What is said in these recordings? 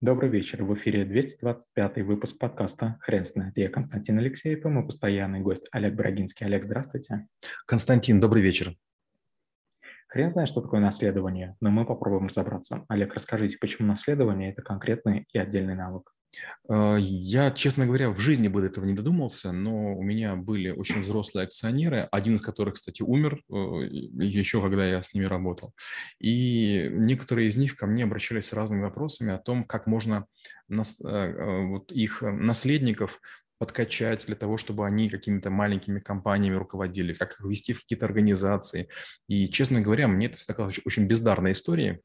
Добрый вечер. В эфире 225 выпуск подкаста «Хрен знает». Я Константин Алексеев и мой постоянный гость Олег Брагинский. Олег, здравствуйте. Константин, добрый вечер. Хрен знает, что такое наследование, но мы попробуем разобраться. Олег, расскажите, почему наследование – это конкретный и отдельный навык? А, я, честно говоря, в жизни бы до этого не додумался, но у меня были очень взрослые акционеры, один из которых, кстати, умер э, еще когда я с ними работал. И некоторые из них ко мне обращались с разными вопросами о том, как можно нас, э, э, вот их наследников подкачать для того, чтобы они какими-то маленькими компаниями руководили, как их вести в какие-то организации. И, честно говоря, мне это всегда казалось очень бездарной историей,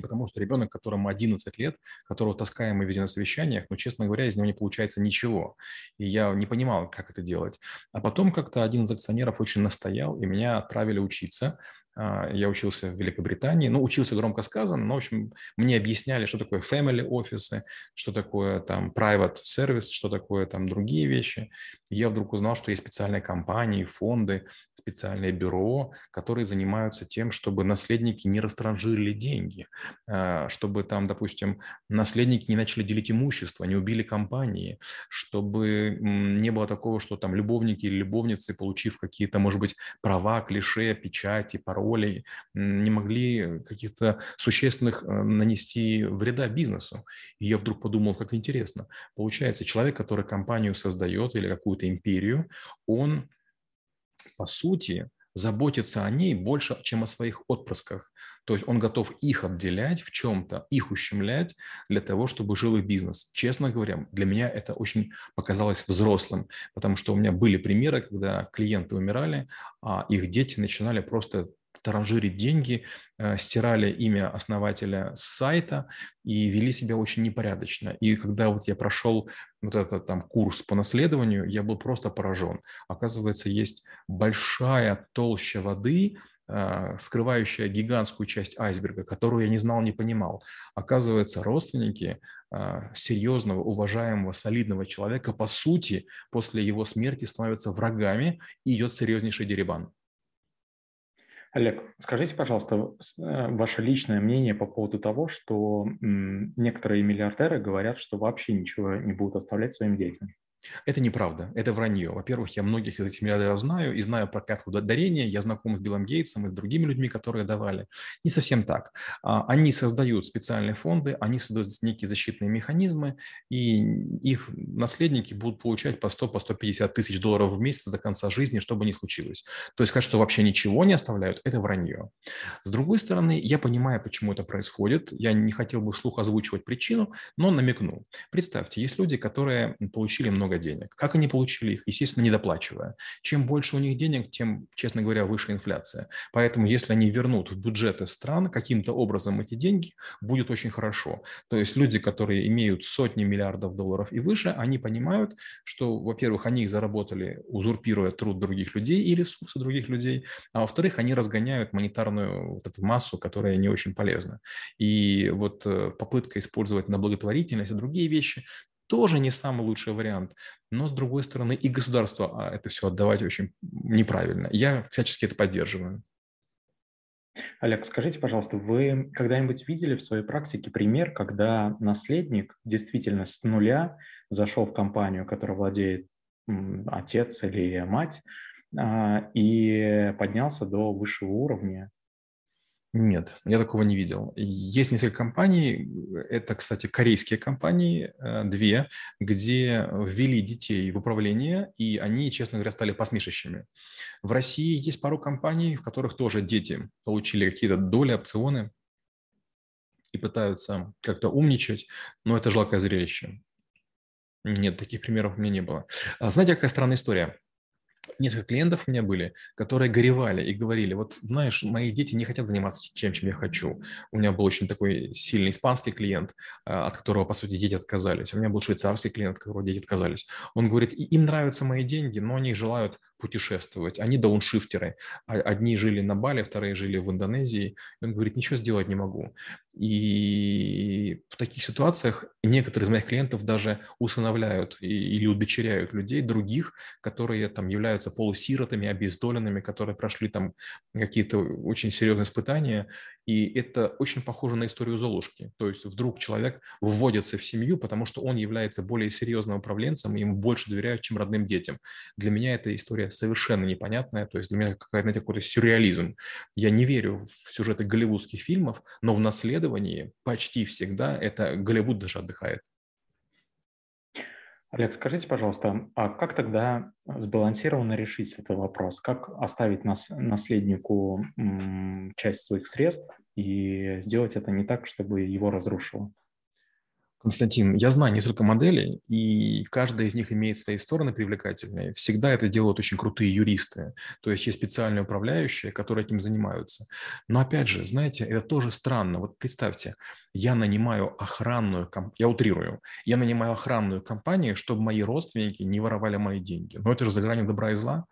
Потому что ребенок, которому 11 лет, которого таскаем мы везде на совещаниях, но, честно говоря, из него не получается ничего. И я не понимал, как это делать. А потом как-то один из акционеров очень настоял, и меня отправили учиться. А, я учился в Великобритании, ну, учился громко сказано, но, в общем, мне объясняли, что такое family офисы, что такое там private service, что такое там другие вещи. И я вдруг узнал, что есть специальные компании, фонды, специальные бюро, которые занимаются тем, чтобы наследники не растранжирили деньги, а, чтобы там, допустим, наследники не начали делить имущество, не убили компании, чтобы не было такого, что там любовники или любовницы, получив какие-то, может быть, права, клише, печати, пароли, паролей, не могли каких-то существенных э, нанести вреда бизнесу. И я вдруг подумал, как интересно. Получается, человек, который компанию создает или какую-то империю, он, по сути, заботится о ней больше, чем о своих отпрысках. То есть он готов их обделять в чем-то, их ущемлять для того, чтобы жил их бизнес. Честно говоря, для меня это очень показалось взрослым, потому что у меня были примеры, когда клиенты умирали, а их дети начинали просто транжирить деньги, э, стирали имя основателя с сайта и вели себя очень непорядочно. И когда вот я прошел вот этот там курс по наследованию, я был просто поражен. Оказывается, есть большая толща воды, э, скрывающая гигантскую часть айсберга, которую я не знал, не понимал. Оказывается, родственники э, серьезного, уважаемого, солидного человека, по сути, после его смерти становятся врагами и идет серьезнейший деребан. Олег, скажите, пожалуйста, э, ваше личное мнение по поводу того, что некоторые миллиардеры говорят, что вообще ничего не будут оставлять своим детям. Это неправда, это вранье. Во-первых, я многих из этих миллиардеров знаю и знаю про клятву дарения, я знаком с Биллом Гейтсом и с другими людьми, которые давали. Не совсем так. А, они создают специальные фонды, они создают некие защитные механизмы, и их наследники будут получать по 100, по 150 тысяч долларов в месяц до конца жизни, что бы ни случилось. То есть сказать, что вообще ничего не оставляют, это вранье. С другой стороны, я понимаю, почему это происходит. Я не хотел бы вслух озвучивать причину, но намекну. Представьте, есть люди, которые получили много много денег. Как они получили их? Естественно, недоплачивая. Чем больше у них денег, тем, честно говоря, выше инфляция. Поэтому, если они вернут в бюджеты стран каким-то образом эти деньги, будет очень хорошо. То есть люди, которые имеют сотни миллиардов долларов и выше, они понимают, что, во-первых, они их заработали, узурпируя труд других людей и ресурсы других людей, а во-вторых, они разгоняют монетарную вот эту массу, которая не очень полезна. И вот э, попытка использовать на благотворительность и другие вещи тоже не самый лучший вариант. Но, с другой стороны, и государство а, это все отдавать очень неправильно. Я всячески это поддерживаю. Олег, скажите, пожалуйста, вы когда-нибудь видели в своей практике пример, когда наследник действительно с нуля зашел в компанию, которая владеет отец или мать, а, и поднялся до высшего уровня нет, я такого не видел. Есть несколько компаний, это, кстати, корейские компании, э, две, где ввели детей в управление, и они, честно говоря, стали посмешищами. В России есть пару компаний, в которых тоже дети получили какие-то доли, опционы и пытаются как-то умничать, но это жалкое зрелище. Нет, таких примеров у меня не было. А знаете, какая странная история? Несколько клиентов у меня были, которые горевали и говорили, вот знаешь, мои дети не хотят заниматься чем, чем я хочу. У меня был очень такой сильный испанский клиент, а, от которого, по сути, дети отказались. У меня был швейцарский клиент, от которого дети отказались. Он говорит, им нравятся мои деньги, но они желают путешествовать. Они дауншифтеры. А, одни жили на Бали, вторые жили в Индонезии. И он говорит, ничего сделать не могу. И в таких ситуациях некоторые из моих клиентов даже усыновляют или удочеряют людей, других, которые там являются полусиротами, обездоленными, которые прошли там какие-то очень серьезные испытания. И это очень похоже на историю Золушки. То есть вдруг человек вводится в семью, потому что он является более серьезным управленцем, и ему больше доверяют, чем родным детям. Для меня эта история совершенно непонятная. То есть для меня какая-то, какой-то сюрреализм. Я не верю в сюжеты голливудских фильмов, но в наследовании почти всегда это Голливуд даже отдыхает. Олег, скажите, пожалуйста, а как тогда сбалансированно решить этот вопрос? Как оставить нас, наследнику часть своих средств и сделать это не так, чтобы его разрушило? Константин, я знаю несколько моделей, и каждая из них имеет свои стороны привлекательные. Всегда это делают очень крутые юристы, то есть есть специальные управляющие, которые этим занимаются. Но опять же, знаете, это тоже странно. Вот представьте, я нанимаю охранную, я утрирую, я нанимаю охранную компанию, чтобы мои родственники не воровали мои деньги. Но это же за гранью добра и зла.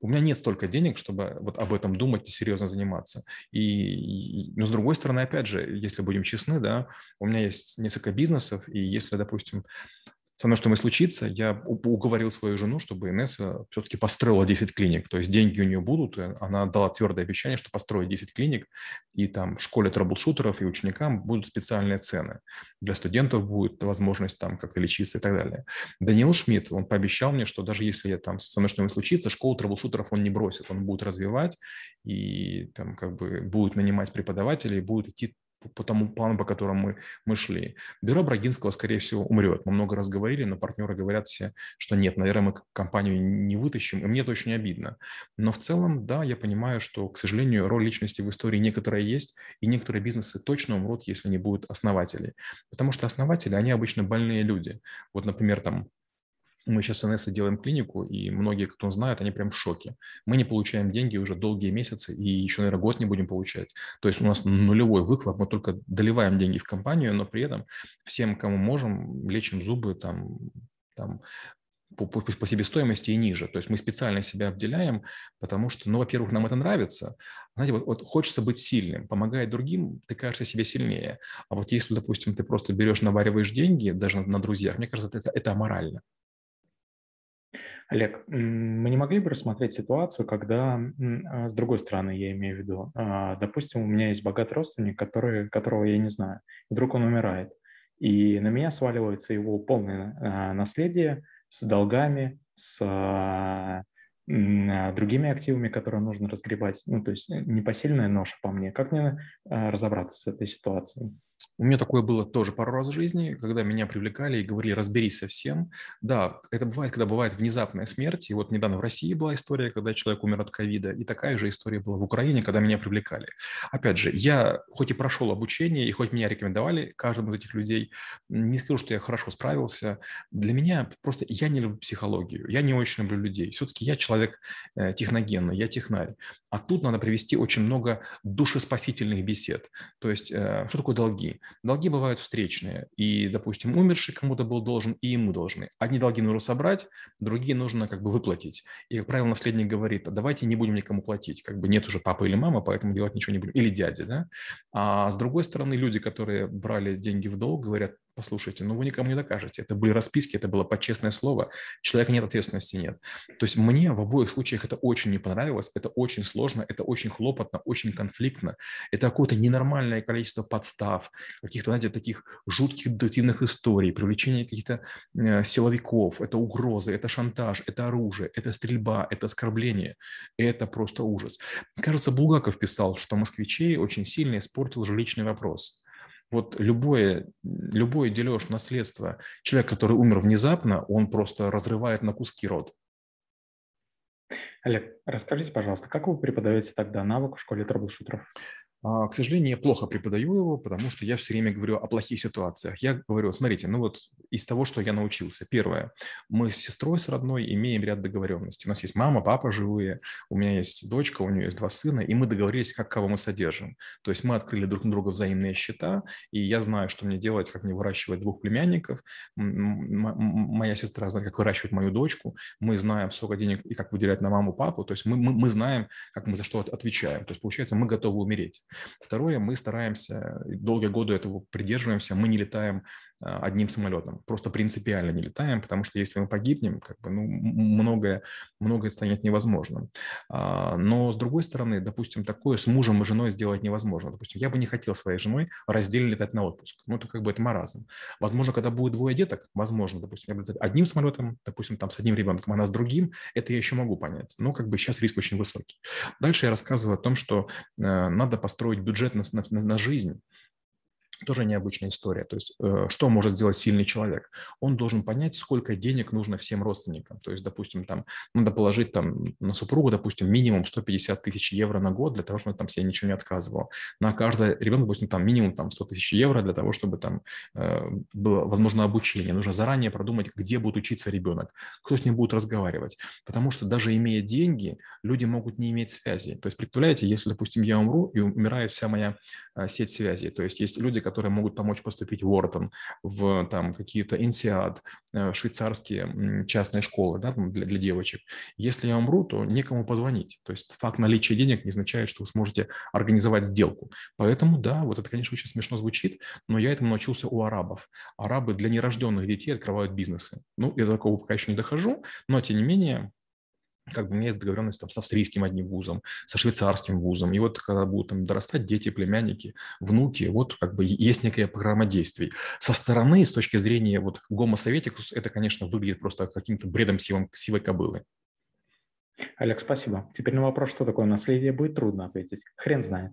У меня нет столько денег, чтобы вот об этом думать и серьезно заниматься. И, но с другой стороны, опять же, если будем честны, да, у меня есть несколько бизнесов, и если, допустим, со мной что-нибудь случится, я уговорил свою жену, чтобы Инесса все-таки построила 10 клиник. То есть деньги у нее будут, она дала твердое обещание, что построит 10 клиник, и там в школе troubleshooter ов и ученикам будут специальные цены. Для студентов будет возможность там как-то лечиться и так далее. Даниил Шмидт, он пообещал мне, что даже если я там со мной что-нибудь случится, школу troubleshooter ов он не бросит, он будет развивать и там как бы будет нанимать преподавателей, будет идти по тому плану, по которому мы, мы шли. Бюро Брагинского, скорее всего, умрет. Мы много раз говорили, но партнеры говорят все, что нет, наверное, мы компанию не вытащим, и мне это очень обидно. Но в целом, да, я понимаю, что, к сожалению, роль личности в истории некоторая есть, и некоторые бизнесы точно умрут, если не будут основателей. Потому что основатели, они обычно больные люди. Вот, например, там мы сейчас с НС делаем клинику, и многие, кто знает, они прям в шоке. Мы не получаем деньги уже долгие месяцы, и еще, наверное, год не будем получать. То есть у нас нулевой выхлоп, мы только доливаем деньги в компанию, но при этом всем, кому можем, лечим зубы, там, там по, по, по себестоимости и ниже. То есть мы специально себя обделяем, потому что, ну, во-первых, нам это нравится. Знаете, вот, вот хочется быть сильным, помогая другим, ты кажешься себе сильнее. А вот если, допустим, ты просто берешь, навариваешь деньги, даже на, на друзьях, мне кажется, это, это аморально. Олег, мы не могли бы рассмотреть ситуацию, когда, а, с другой стороны, я имею в виду, а, допустим, у меня есть богатый родственник, который, которого я не знаю, вдруг он умирает, и на меня сваливается его полное а, наследие с долгами, с другими активами, которые нужно разгребать, ну, то есть э, непосильная ноша по мне. Как мне разобраться с этой ситуацией? У меня такое было тоже пару раз в жизни, когда меня привлекали и говорили, разберись со всем. Да, это бывает, когда бывает внезапная смерть. И вот недавно в России была история, когда человек умер от ковида. И такая же история была в Украине, когда меня привлекали. Опять же, я хоть и прошел обучение, и хоть меня рекомендовали каждому из этих людей, не скажу, что я хорошо справился. Для меня просто я не люблю психологию, я не очень люблю людей. Все-таки я человек э, техногенный, я технарь. А тут надо привести очень много душеспасительных бесед. То есть, э, что такое долги? Долги бывают встречные. И, допустим, умерший кому-то был должен, и ему должны. Одни долги нужно собрать, другие нужно как бы выплатить. И, как правило, наследник говорит, давайте не будем никому платить. Как бы нет уже папы или мамы, поэтому делать ничего не будем. Или дяди, да? А с другой стороны, люди, которые брали деньги в долг, говорят, Послушайте, ну вы никому не докажете. Это были расписки, это было почестное слово. Человека нет, ответственности нет. То есть мне в обоих случаях это очень не понравилось, это очень сложно, это очень хлопотно, очень конфликтно. Это какое-то ненормальное количество подстав, каких-то, знаете, таких жутких детективных историй, привлечение каких-то э, силовиков, это угрозы, это шантаж, это оружие, это стрельба, это оскорбление. Это просто ужас. Кажется, Булгаков писал, что москвичей очень сильно испортил жилищный вопрос. Вот любое, любой дележ наследства, человек, который умер внезапно, он просто разрывает на куски рот. Олег, расскажите, пожалуйста, как вы преподаете тогда навык в школе трэблшутеров? А, к сожалению, я плохо преподаю его, потому что я все время говорю о плохих ситуациях. Я говорю, смотрите, ну вот из того, что я научился. Первое, мы с сестрой, с родной имеем ряд договоренностей. У нас есть мама, папа живые, у меня есть дочка, у нее есть два сына, и мы договорились, как кого мы содержим. То есть мы открыли друг на друга взаимные счета, и я знаю, что мне делать, как мне выращивать двух племянников. Моя сестра знает, как выращивать мою дочку. Мы знаем, сколько денег и как выделять на маму, папу. То есть мы, мы, мы знаем, как мы за что отвечаем. То есть получается, мы готовы умереть. Второе, мы стараемся, долгие годы этого придерживаемся, мы не летаем одним самолетом. Просто принципиально не летаем, потому что если мы погибнем, как бы, ну, многое, многое станет невозможным. А, но, с другой стороны, допустим, такое с мужем и женой сделать невозможно. Допустим, я бы не хотел своей женой раздельно летать на отпуск. Ну, это как бы это маразм. Возможно, когда будет двое деток, возможно, допустим, я буду одним самолетом, допустим, там с одним ребенком, она с другим, это я еще могу понять. Но как бы сейчас риск очень высокий. Дальше я рассказываю о том, что э, надо построить бюджет на, на, на жизнь, тоже необычная история. То есть, э, что может сделать сильный человек? Он должен понять, сколько денег нужно всем родственникам. То есть, допустим, там надо положить там на супругу, допустим, минимум 150 тысяч евро на год для того, чтобы там себе ничего не отказывал. На каждый ребенок, допустим, там минимум там 100 тысяч евро для того, чтобы там э, было возможно обучение. Нужно заранее продумать, где будет учиться ребенок, кто с ним будет разговаривать. Потому что даже имея деньги, люди могут не иметь связи. То есть, представляете, если, допустим, я умру и умирает вся моя э, сеть связи. То есть, есть люди, которые могут помочь поступить в Уортон, в там какие-то инсиад, э, швейцарские частные школы да, для, для девочек. Если я умру, то некому позвонить. То есть факт наличия денег не означает, что вы сможете организовать сделку. Поэтому, да, вот это, конечно, очень смешно звучит, но я этому научился у арабов. Арабы для нерожденных детей открывают бизнесы. Ну, я до такого пока еще не дохожу, но, тем не менее, как бы у меня есть договоренность там, с австрийским одним вузом, со швейцарским вузом. И вот когда будут там дорастать дети, племянники, внуки, вот как бы есть некая программа действий. Со стороны, с точки зрения вот гомо советикус, это, конечно, выглядит просто каким-то бредом сивом, сивой кобылы. Олег, спасибо. Теперь на вопрос, что такое наследие, будет трудно ответить. Хрен знает.